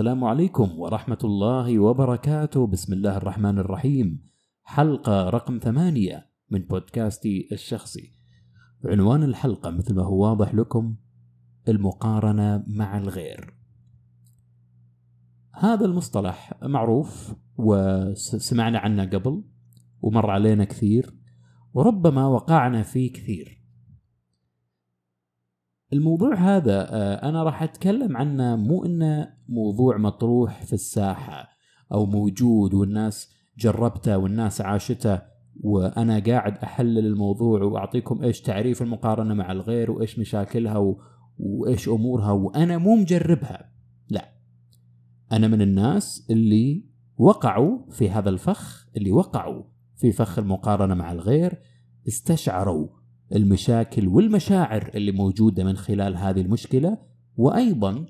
السلام عليكم ورحمة الله وبركاته. بسم الله الرحمن الرحيم. حلقة رقم ثمانية من بودكاستي الشخصي. عنوان الحلقة مثل ما هو واضح لكم المقارنة مع الغير. هذا المصطلح معروف وسمعنا عنه قبل ومر علينا كثير وربما وقعنا فيه كثير. الموضوع هذا آه، أنا راح أتكلم عنه مو إنه موضوع مطروح في الساحة أو موجود والناس جربته والناس عاشته وأنا قاعد أحلل الموضوع وأعطيكم إيش تعريف المقارنة مع الغير وإيش مشاكلها و... وإيش أمورها وأنا مو مجربها. لا. أنا من الناس اللي وقعوا في هذا الفخ اللي وقعوا في فخ المقارنة مع الغير استشعروا المشاكل والمشاعر اللي موجودة من خلال هذه المشكلة وأيضا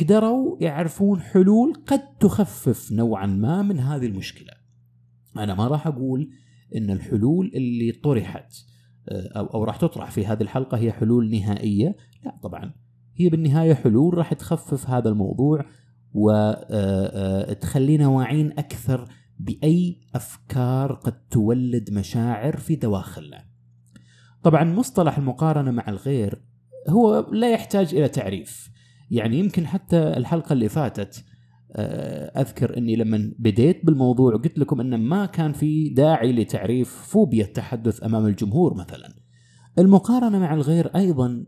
قدروا يعرفون حلول قد تخفف نوعا ما من هذه المشكلة. أنا ما راح أقول إن الحلول اللي طرحت أو راح تطرح في هذه الحلقة هي حلول نهائية، لا طبعا هي بالنهاية حلول راح تخفف هذا الموضوع وتخلينا واعين أكثر بأي أفكار قد تولد مشاعر في دواخلنا. طبعا مصطلح المقارنة مع الغير هو لا يحتاج إلى تعريف. يعني يمكن حتى الحلقة اللي فاتت أذكر إني لما بديت بالموضوع قلت لكم إن ما كان في داعي لتعريف فوبيا التحدث أمام الجمهور مثلا. المقارنة مع الغير أيضا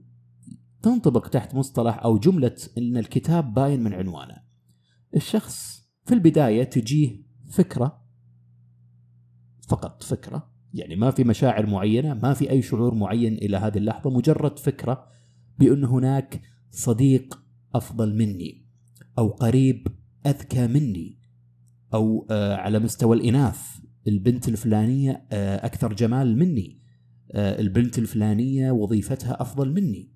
تنطبق تحت مصطلح أو جملة إن الكتاب باين من عنوانه. الشخص في البداية تجيه فكرة فقط فكرة يعني ما في مشاعر معينة، ما في أي شعور معين إلى هذه اللحظة، مجرد فكرة بأن هناك صديق أفضل مني أو قريب أذكى مني أو آه على مستوى الإناث البنت الفلانية آه أكثر جمال مني آه البنت الفلانية وظيفتها أفضل مني.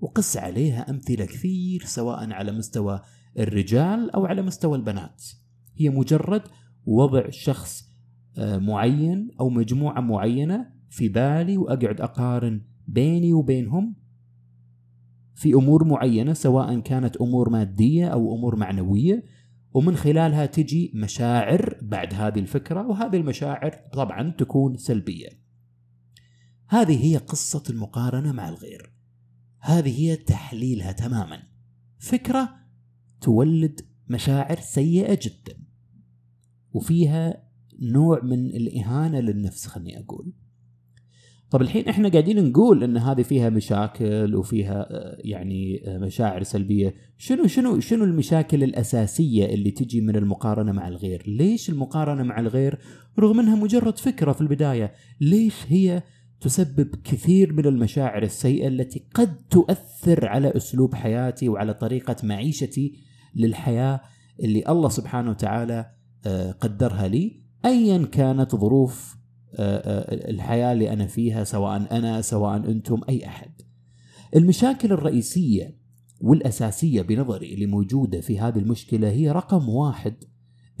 وقس عليها أمثلة كثير سواء على مستوى الرجال أو على مستوى البنات. هي مجرد وضع شخص معين أو مجموعة معينة في بالي وأقعد أقارن بيني وبينهم في أمور معينة سواء كانت أمور مادية أو أمور معنوية ومن خلالها تجي مشاعر بعد هذه الفكرة وهذه المشاعر طبعا تكون سلبية. هذه هي قصة المقارنة مع الغير. هذه هي تحليلها تماما. فكرة تولد مشاعر سيئة جدا. وفيها نوع من الإهانة للنفس خلني أقول. طب الحين إحنا قاعدين نقول إن هذه فيها مشاكل وفيها يعني مشاعر سلبية، شنو شنو شنو المشاكل الأساسية اللي تجي من المقارنة مع الغير؟ ليش المقارنة مع الغير رغم إنها مجرد فكرة في البداية، ليش هي تسبب كثير من المشاعر السيئة التي قد تؤثر على أسلوب حياتي وعلى طريقة معيشتي للحياة اللي الله سبحانه وتعالى قدرها لي ايا كانت ظروف الحياة اللي أنا فيها سواء أنا سواء أنتم أي أحد. المشاكل الرئيسية والأساسية بنظري اللي موجودة في هذه المشكلة هي رقم واحد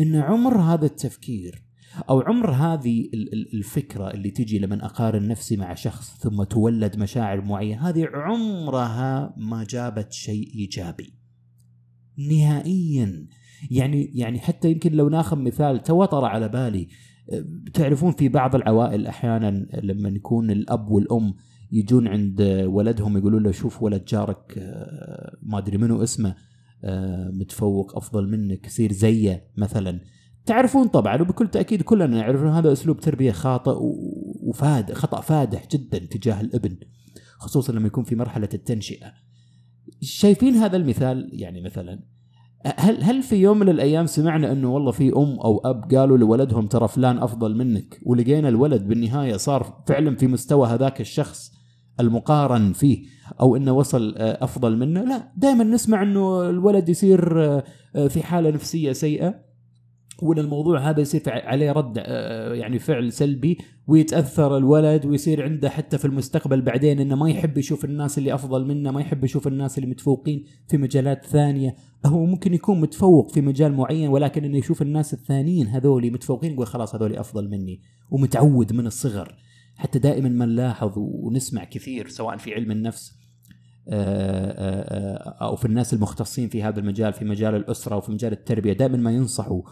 أن عمر هذا التفكير أو عمر هذه الفكرة اللي تجي لمن أقارن نفسي مع شخص ثم تولد مشاعر معينة هذه عمرها ما جابت شيء إيجابي. نهائيا يعني يعني حتى يمكن لو ناخذ مثال توطر على بالي. تعرفون في بعض العوائل أحيانا لما يكون الأب والأم يجون عند ولدهم يقولون له شوف ولد جارك ما أدري منو اسمه متفوق أفضل منك سير زيه مثلا. تعرفون طبعا وبكل تأكيد كلنا نعرف ان هذا أسلوب تربية خاطئ وفاد خطأ فادح جدا تجاه الابن خصوصا لما يكون في مرحلة التنشئة. شايفين هذا المثال؟ يعني مثلا هل هل في يوم من الأيام سمعنا إنه والله في أم أو أب قالوا لولدهم ترى فلان أفضل منك ولقينا الولد بالنهاية صار فعلا في مستوى هذاك الشخص المقارن فيه أو إنه وصل أفضل منه؟ لا دائما نسمع إنه الولد يصير في حالة نفسية سيئة. وإن الموضوع هذا يصير عليه رد يعني فعل سلبي ويتأثر الولد ويصير عنده حتى في المستقبل بعدين إنه ما يحب يشوف الناس اللي أفضل منه ما يحب يشوف الناس اللي متفوقين في مجالات ثانية. هو ممكن يكون متفوق في مجال معين ولكن إنه يشوف الناس الثانيين هذول متفوقين يقول خلاص هذول أفضل مني ومتعود من الصغر. حتى دائما ما نلاحظ ونسمع كثير سواء في علم النفس أو في الناس المختصين في هذا المجال في مجال الأسرة وفي مجال التربية دائما ما ينصحوا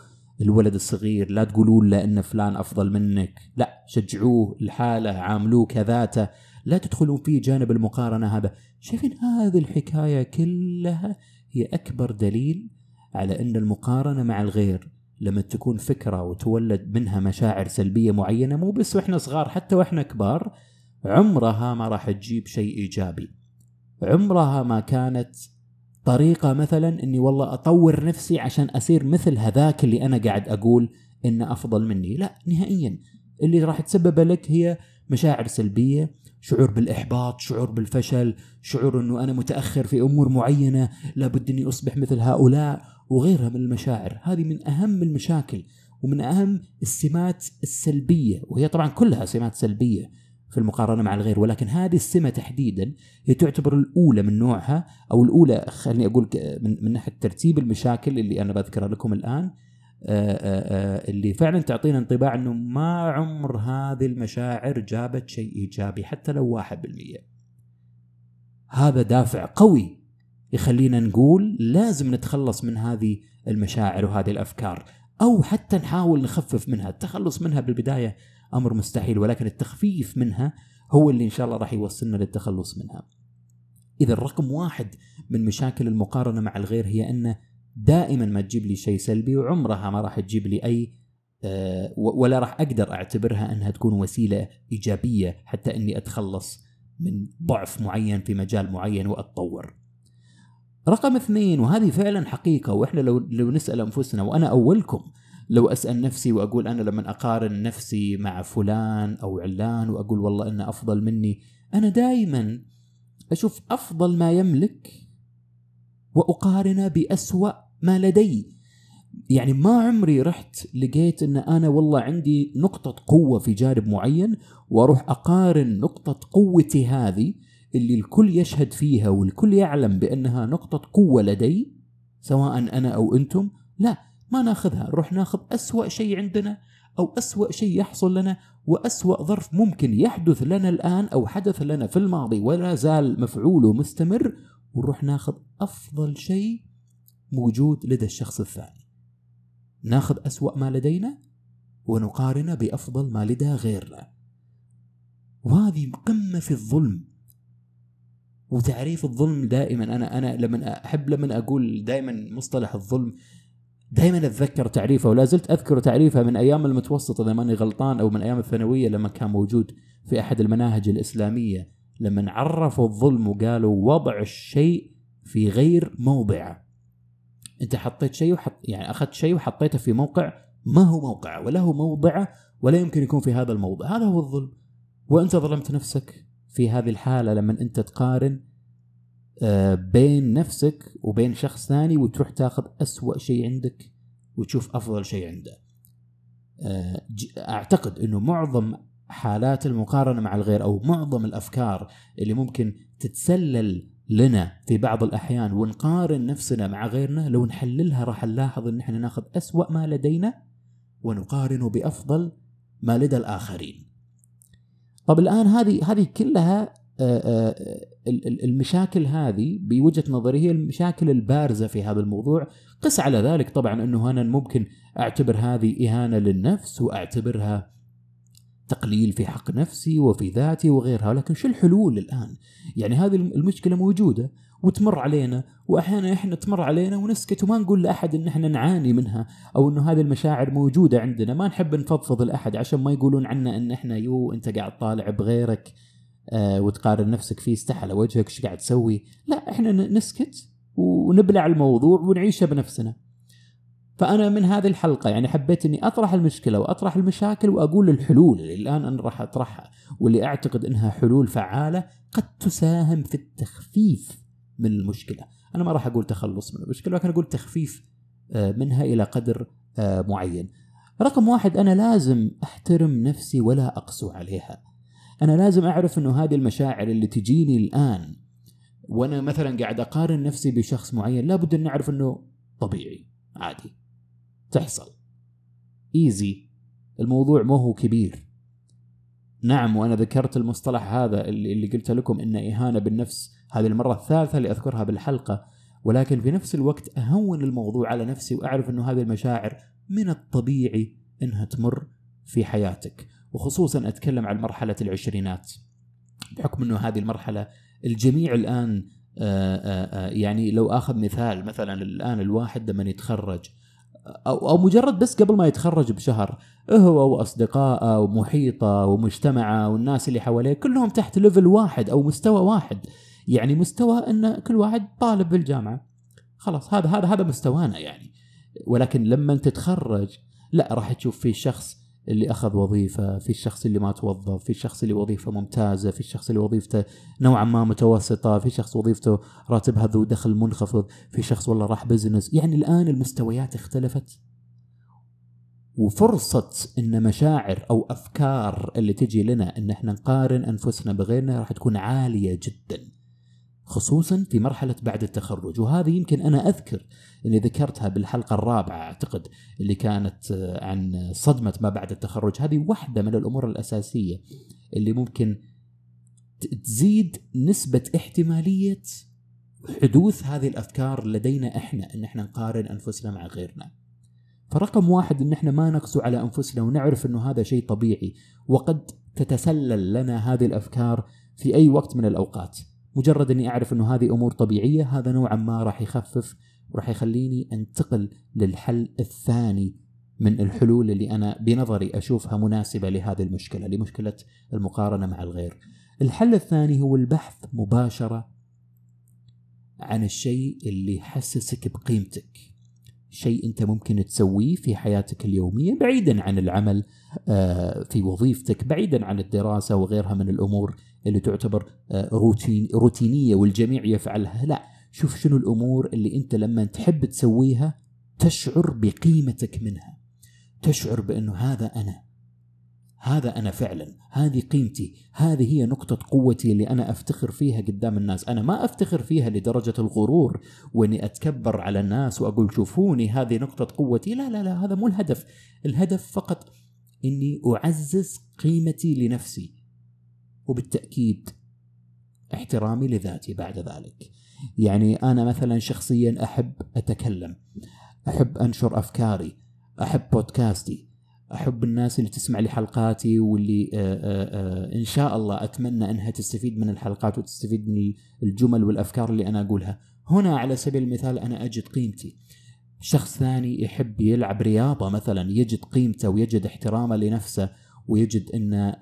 الولد الصغير لا تقولوا له إن فلان أفضل منك. لا شجعوه لحاله عاملوه كذاته. لا تدخلون في جانب المقارنة هذا. شايفين هذه الحكاية كلها هي أكبر دليل على إن المقارنة مع الغير لما تكون فكرة وتولد منها مشاعر سلبية معينة مو بس وإحنا صغار حتى وإحنا كبار عمرها ما راح تجيب شيء إيجابي. عمرها ما كانت طريقة مثلا إني والله أطور نفسي عشان اصير مثل هذاك اللي أنا قاعد أقول انه أفضل مني. لا نهائيا. اللي راح تسبب لك هي مشاعر سلبية شعور بالإحباط شعور بالفشل شعور إنه أنا متأخر في أمور معينة لابد إني أصبح مثل هؤلاء وغيرها من المشاعر. هذه من أهم المشاكل ومن أهم السمات السلبية وهي طبعا كلها سمات سلبية. في المقارنة مع الغير ولكن هذه السمة تحديدا هي تعتبر الأولى من نوعها أو الأولى خليني أقول من من ناحية ترتيب المشاكل اللي أنا بذكرها لكم الآن آآ آآ اللي فعلا تعطينا انطباع إنه ما عمر هذه المشاعر جابت شيء إيجابي حتى لو واحد بالمية. هذا دافع قوي يخلينا نقول لازم نتخلص من هذه المشاعر وهذه الأفكار أو حتى نحاول نخفف منها التخلص منها بالبداية أمر مستحيل ولكن التخفيف منها هو اللي إن شاء الله راح يوصلنا للتخلص منها إذا الرقم واحد من مشاكل المقارنة مع الغير هي أنه دائما ما تجيب لي شيء سلبي وعمرها ما راح تجيب لي أي آه، ولا راح أقدر أعتبرها أنها تكون وسيلة إيجابية حتى إني أتخلص من ضعف معين في مجال معين وأتطور. رقم اثنين وهذه فعلا حقيقة وإحنا لو لو نسأل أنفسنا وأنا أولكم لو أسأل نفسي وأقول أنا لما أقارن نفسي مع فلان أو علان وأقول والله إنه أفضل مني أنا دائما أشوف أفضل ما يملك وأقارنه بأسوأ ما لدي. يعني ما عمري رحت لقيت إن أنا والله عندي نقطة قوة في جانب معين وأروح أقارن نقطة قوتي هذه اللي الكل يشهد فيها والكل يعلم بأنها نقطة قوة لدي سواء أنا أو أنتم لا. ما ناخذها. نروح ناخذ أسوأ شيء عندنا أو أسوأ شيء يحصل لنا وأسوأ ظرف ممكن يحدث لنا الآن أو حدث لنا في الماضي. ولا زال مفعوله مستمر ونروح ناخذ أفضل شيء موجود لدى الشخص الثاني. ناخذ أسوأ ما لدينا ونقارنه بأفضل ما لدى غيرنا. وهذه قمة في الظلم. وتعريف الظلم دائما. أنا أنا لما أحب لما أقول دائما مصطلح الظلم دائما أتذكر تعريفه ولا زلت أذكر تعريفه من أيام المتوسط إذا ماني غلطان أو من أيام الثانوية لما كان موجود في أحد المناهج الإسلامية. لما عرفوا الظلم وقالوا وضع الشيء في غير موضعه. أنت حطيت شيء وحط يعني أخذت شيء وحطيته في موقع ما هو موقعه ولا هو موضعه ولا يمكن يكون في هذا الموضع. هذا هو الظلم. وأنت ظلمت نفسك في هذه الحالة لما أنت تقارن آه، بين نفسك وبين شخص ثاني وتروح تاخذ أسوأ شيء عندك. وتشوف أفضل شيء عنده. آه، أعتقد أنه معظم حالات المقارنة مع الغير أو معظم الأفكار اللي ممكن تتسلل لنا في بعض الأحيان ونقارن نفسنا مع غيرنا لو نحللها راح نلاحظ أن إحنا ناخذ أسوأ ما لدينا ونقارنه بأفضل ما لدى الآخرين. طب الآن هذه هذه كلها آه، آه، المشاكل هذه بوجهة نظري هي المشاكل البارزة في هذا الموضوع. قس على ذلك طبعا أنه أنا ممكن أعتبر هذه إهانة للنفس وأعتبرها تقليل في حق نفسي وفي ذاتي وغيرها لكن شو الحلول الآن؟ يعني هذه المشكلة موجودة وتمر علينا واحيانا إحنا تمر علينا ونسكت وما نقول لأحد إن إحنا نعاني منها أو إنه هذه المشاعر موجودة عندنا. ما نحب نفضفض لاحد عشان ما يقولون عنا إن إحنا يو أنت قاعد طالع بغيرك آه، وتقارن نفسك فيه استحى على وجهك إيش قاعد تسوي؟ لا إحنا نسكت. ونبلع الموضوع ونعيشه بنفسنا. فأنا من هذه الحلقة يعني حبيت إني أطرح المشكلة وأطرح المشاكل وأقول الحلول اللي الآن أنا راح أطرحها واللي أعتقد إنها حلول فعالة قد تساهم في التخفيف من المشكلة. أنا ما راح أقول تخلص من المشكلة لكن أقول تخفيف آه، منها إلى قدر آه، معين. رقم واحد أنا لازم أحترم نفسي ولا أقسو عليها. أنا لازم أعرف إنه هذه المشاعر اللي تجيني الآن وأنا مثلا قاعد أقارن نفسي بشخص معين لابد أن نعرف إنه طبيعي عادي تحصل. ايزي الموضوع ما هو كبير. نعم وأنا ذكرت المصطلح هذا اللي, قلت لكم انه إهانة بالنفس هذه المرة الثالثة اللي أذكرها بالحلقة ولكن في نفس الوقت أهون الموضوع على نفسي وأعرف أنه هذه المشاعر من الطبيعي أنها تمر في حياتك. وخصوصا أتكلم عن مرحلة العشرينات. بحكم أنه هذه المرحلة الجميع الآن آآ آآ يعني لو آخذ مثال مثلا الآن الواحد لما يتخرج أو أو مجرد بس قبل ما يتخرج بشهر هو وأصدقائه ومحيطه ومجتمعه والناس اللي حواليه كلهم تحت ليفل واحد أو مستوى واحد. يعني مستوى إن كل واحد طالب بالجامعة. خلاص هذا هذا هذا مستوانا يعني. ولكن لما تتخرج لا راح تشوف في شخص اللي أخذ وظيفة في الشخص اللي ما توظف في الشخص اللي وظيفة ممتازة في الشخص اللي وظيفته نوعا ما متوسطة في شخص وظيفته راتبها ذو دخل منخفض في شخص والله راح بزنس يعني الآن المستويات اختلفت. وفرصة إن مشاعر أو أفكار اللي تجي لنا إن إحنا نقارن أنفسنا بغيرنا راح تكون عالية جدا. خصوصا في مرحلة بعد التخرج. وهذه يمكن أنا أذكر أني ذكرتها بالحلقة الرابعة أعتقد اللي كانت عن صدمة ما بعد التخرج. هذه واحدة من الأمور الأساسية اللي ممكن تزيد نسبة احتمالية حدوث هذه الأفكار لدينا إحنا أن إحنا نقارن أنفسنا مع غيرنا. فرقم واحد أن إحنا ما نقسو على أنفسنا ونعرف أنه هذا شيء طبيعي وقد تتسلل لنا هذه الأفكار في أي وقت من الأوقات. مجرد أني أعرف إنه هذه أمور طبيعية هذا نوعا ما راح يخفف وراح يخليني أنتقل للحل الثاني من الحلول اللي أنا بنظري أشوفها مناسبة لهذه المشكلة لمشكلة المقارنة مع الغير. الحل الثاني هو البحث مباشرة عن الشيء اللي يحسسك بقيمتك. شيء أنت ممكن تسويه في حياتك اليومية بعيدا عن العمل في وظيفتك، بعيدا عن الدراسة وغيرها من الأمور اللي تعتبر روتين روتينية والجميع يفعلها، لا، شوف شنو الأمور اللي أنت لما تحب تسويها تشعر بقيمتك منها. تشعر بأنه هذا أنا. هذا أنا فعلا، هذه قيمتي، هذه هي نقطة قوتي اللي أنا أفتخر فيها قدام الناس، أنا ما أفتخر فيها لدرجة الغرور وأني أتكبر على الناس وأقول شوفوني هذه نقطة قوتي، لا لا لا هذا مو الهدف، الهدف فقط إني أعزز قيمتي لنفسي. وبالتأكيد احترامي لذاتي بعد ذلك. يعني أنا مثلا شخصيا أحب أتكلم، أحب أنشر أفكاري، أحب بودكاستي، أحب الناس اللي تسمع لي حلقاتي واللي آآ آآ إن شاء الله أتمنى إنها تستفيد من الحلقات وتستفيد من الجمل والأفكار اللي أنا أقولها. هنا على سبيل المثال أنا أجد قيمتي. شخص ثاني يحب يلعب رياضة مثلا يجد قيمته ويجد احترامه لنفسه ويجد أن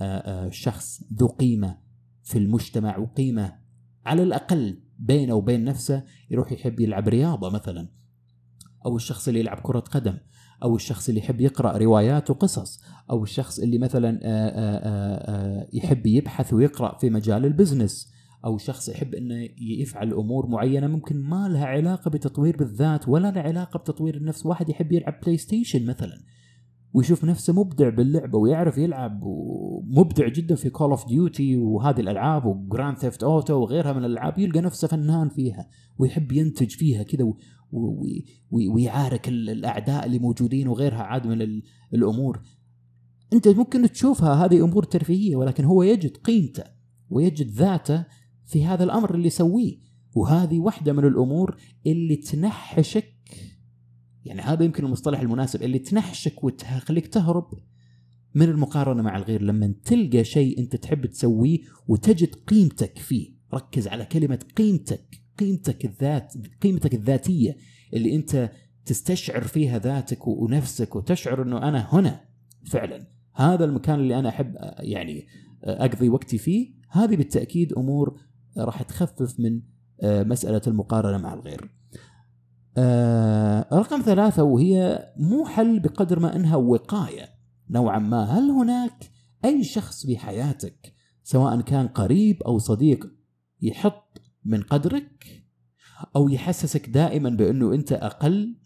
شخص ذو قيمة في المجتمع وقيمة على الأقل بينه وبين نفسه يروح يحب يلعب رياضة مثلا. أو الشخص اللي يلعب كرة قدم أو الشخص اللي يحب يقرأ روايات وقصص أو الشخص اللي مثلا يحب يبحث ويقرأ في مجال ال business أو شخص يحب انه يفعل أمور معينة ممكن ما لها علاقة بتطوير بالذات ولا لها علاقة بتطوير النفس واحد يحب يلعب بلاي ستيشن مثلا ويشوف نفسه مبدع باللعبة ويعرف يلعب ومبدع جدا في كول اوف ديوتي وهذه الألعاب وجراند ثيفت اوتو وغيرها من الألعاب يلقى نفسه فنان فيها ويحب ينتج فيها كذا ويعارك الأعداء اللي موجودين وغيرها عاد من الأمور. أنت ممكن تشوفها هذه أمور ترفيهية ولكن هو يجد قيمته ويجد ذاته في هذا الأمر اللي يسويه. وهذه واحدة من الأمور اللي تنحشك يعني هذا يمكن المصطلح المناسب اللي تنحشك وتخليك تهرب من المقارنة مع الغير. لما تلقى شيء أنت تحب تسويه وتجد قيمتك فيه ركز على كلمة قيمتك قيمتك الذات قيمتك الذاتية اللي أنت تستشعر فيها ذاتك ونفسك وتشعر إنه أنا هنا فعلا. هذا المكان اللي أنا أحب يعني أقضي وقتي فيه. هذه بالتأكيد أمور راح تخفف من مسألة المقارنة مع الغير. رقم ثلاثة وهي مو حل بقدر ما إنها وقاية. نوعا ما، هل هناك أي شخص في حياتك سواء كان قريب أو صديق يحط من قدرك أو يحسسك دائما بأنه أنت أقل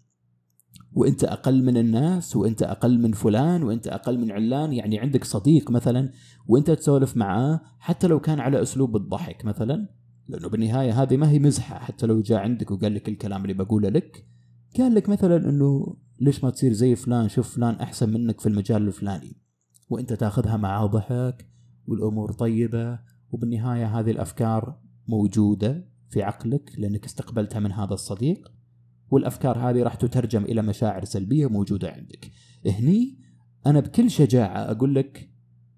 وأنت أقل من الناس وأنت أقل من فلان وأنت أقل من علان؟ يعني عندك صديق مثلا وأنت تسولف معاه حتى لو كان على أسلوب الضحك مثلا؟ لأنه بالنهاية هذه ما هي مزحة. حتى لو جاء عندك وقال لك الكلام اللي بقوله لك قال لك مثلا إنه ليش ما تصير زي فلان؟ شوف فلان أحسن منك في المجال الفلاني. وأنت تاخذها معاه ضحك والأمور طيبة وبالنهاية هذه الأفكار موجودة في عقلك لأنك استقبلتها من هذا الصديق والأفكار هذه راح تترجم إلى مشاعر سلبية موجودة عندك. هني أنا بكل شجاعة أقول لك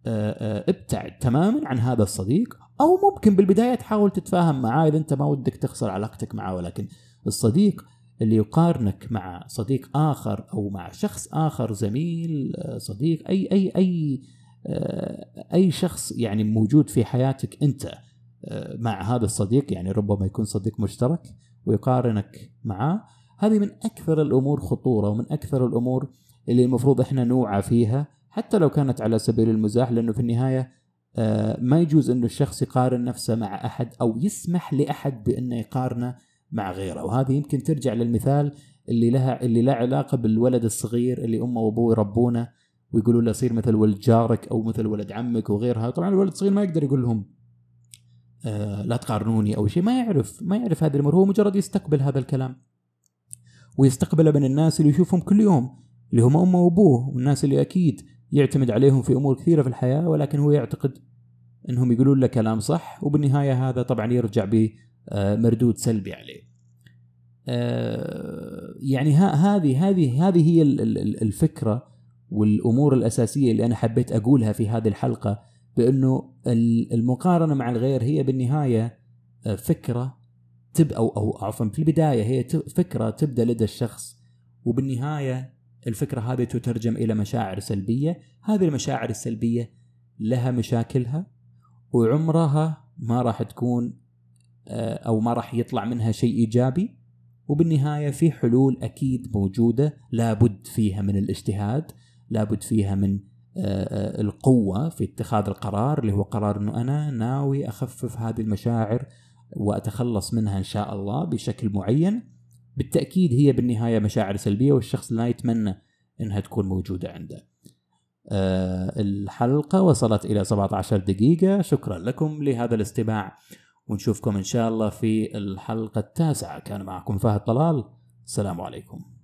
آه، آه، ابتعد تماما عن هذا الصديق أو ممكن بالبداية تحاول تتفاهم معاه إذا أنت ما ودك تخسر علاقتك معه ولكن الصديق اللي يقارنك مع صديق آخر أو مع شخص آخر زميل آه، صديق أي أي أي أي شخص يعني موجود في حياتك أنت مع هذا الصديق يعني ربما يكون صديق مشترك ويقارنك معه هذه من أكثر الأمور خطورة ومن أكثر الأمور اللي المفروض إحنا نوعى فيها حتى لو كانت على سبيل المزاح لأنه في النهاية آه، ما يجوز إنه الشخص يقارن نفسه مع أحد أو يسمح لأحد بإنه يقارنه مع غيره. وهذه يمكن ترجع للمثال اللي لها اللي له علاقة بالولد الصغير اللي أمه وأبوه يربونه ويقولوا له صير مثل ولد جارك أو مثل ولد عمك وغيرها. طبعا الولد الصغير ما يقدر يقول لهم آه لا تقارنوني أو شيء. ما يعرف ما يعرف هذه الأمور هو مجرد يستقبل هذا الكلام ويستقبله من الناس اللي يشوفهم كل يوم اللي هم أمه وأبوه والناس اللي أكيد يعتمد عليهم في أمور كثيرة في الحياة ولكن هو يعتقد إنهم يقولون له كلام صح وبالنهاية هذا طبعا يرجع بمردود سلبي عليه. آه، يعني هذه هذه هذه هي الفكرة والأمور الأساسية اللي أنا حبيت أقولها في هذه الحلقة بأنه المقارنة مع الغير هي بالنهاية آه، فكرة تب أو أو عفوا في البداية هي فكرة تبدأ لدى الشخص وبالنهاية الفكرة هذه تترجم إلى مشاعر سلبية، هذه المشاعر السلبية لها مشاكلها وعمرها ما راح تكون آه، أو ما راح يطلع منها شيء إيجابي وبالنهاية في حلول أكيد موجودة لابد فيها من الاجتهاد، لابد فيها من آه، آه، القوة في اتخاذ القرار اللي هو قرار إنه أنا ناوي أخفف هذه المشاعر وأتخلص منها إن شاء الله بشكل معين بالتأكيد هي بالنهاية مشاعر سلبية والشخص لا يتمنى إنها تكون موجودة عنده. أه الحلقة وصلت إلى 17 دقيقة. شكرا لكم لهذا الاستماع. ونشوفكم إن شاء الله في الحلقة التاسعة. كان معكم فهد طلال. السلام عليكم.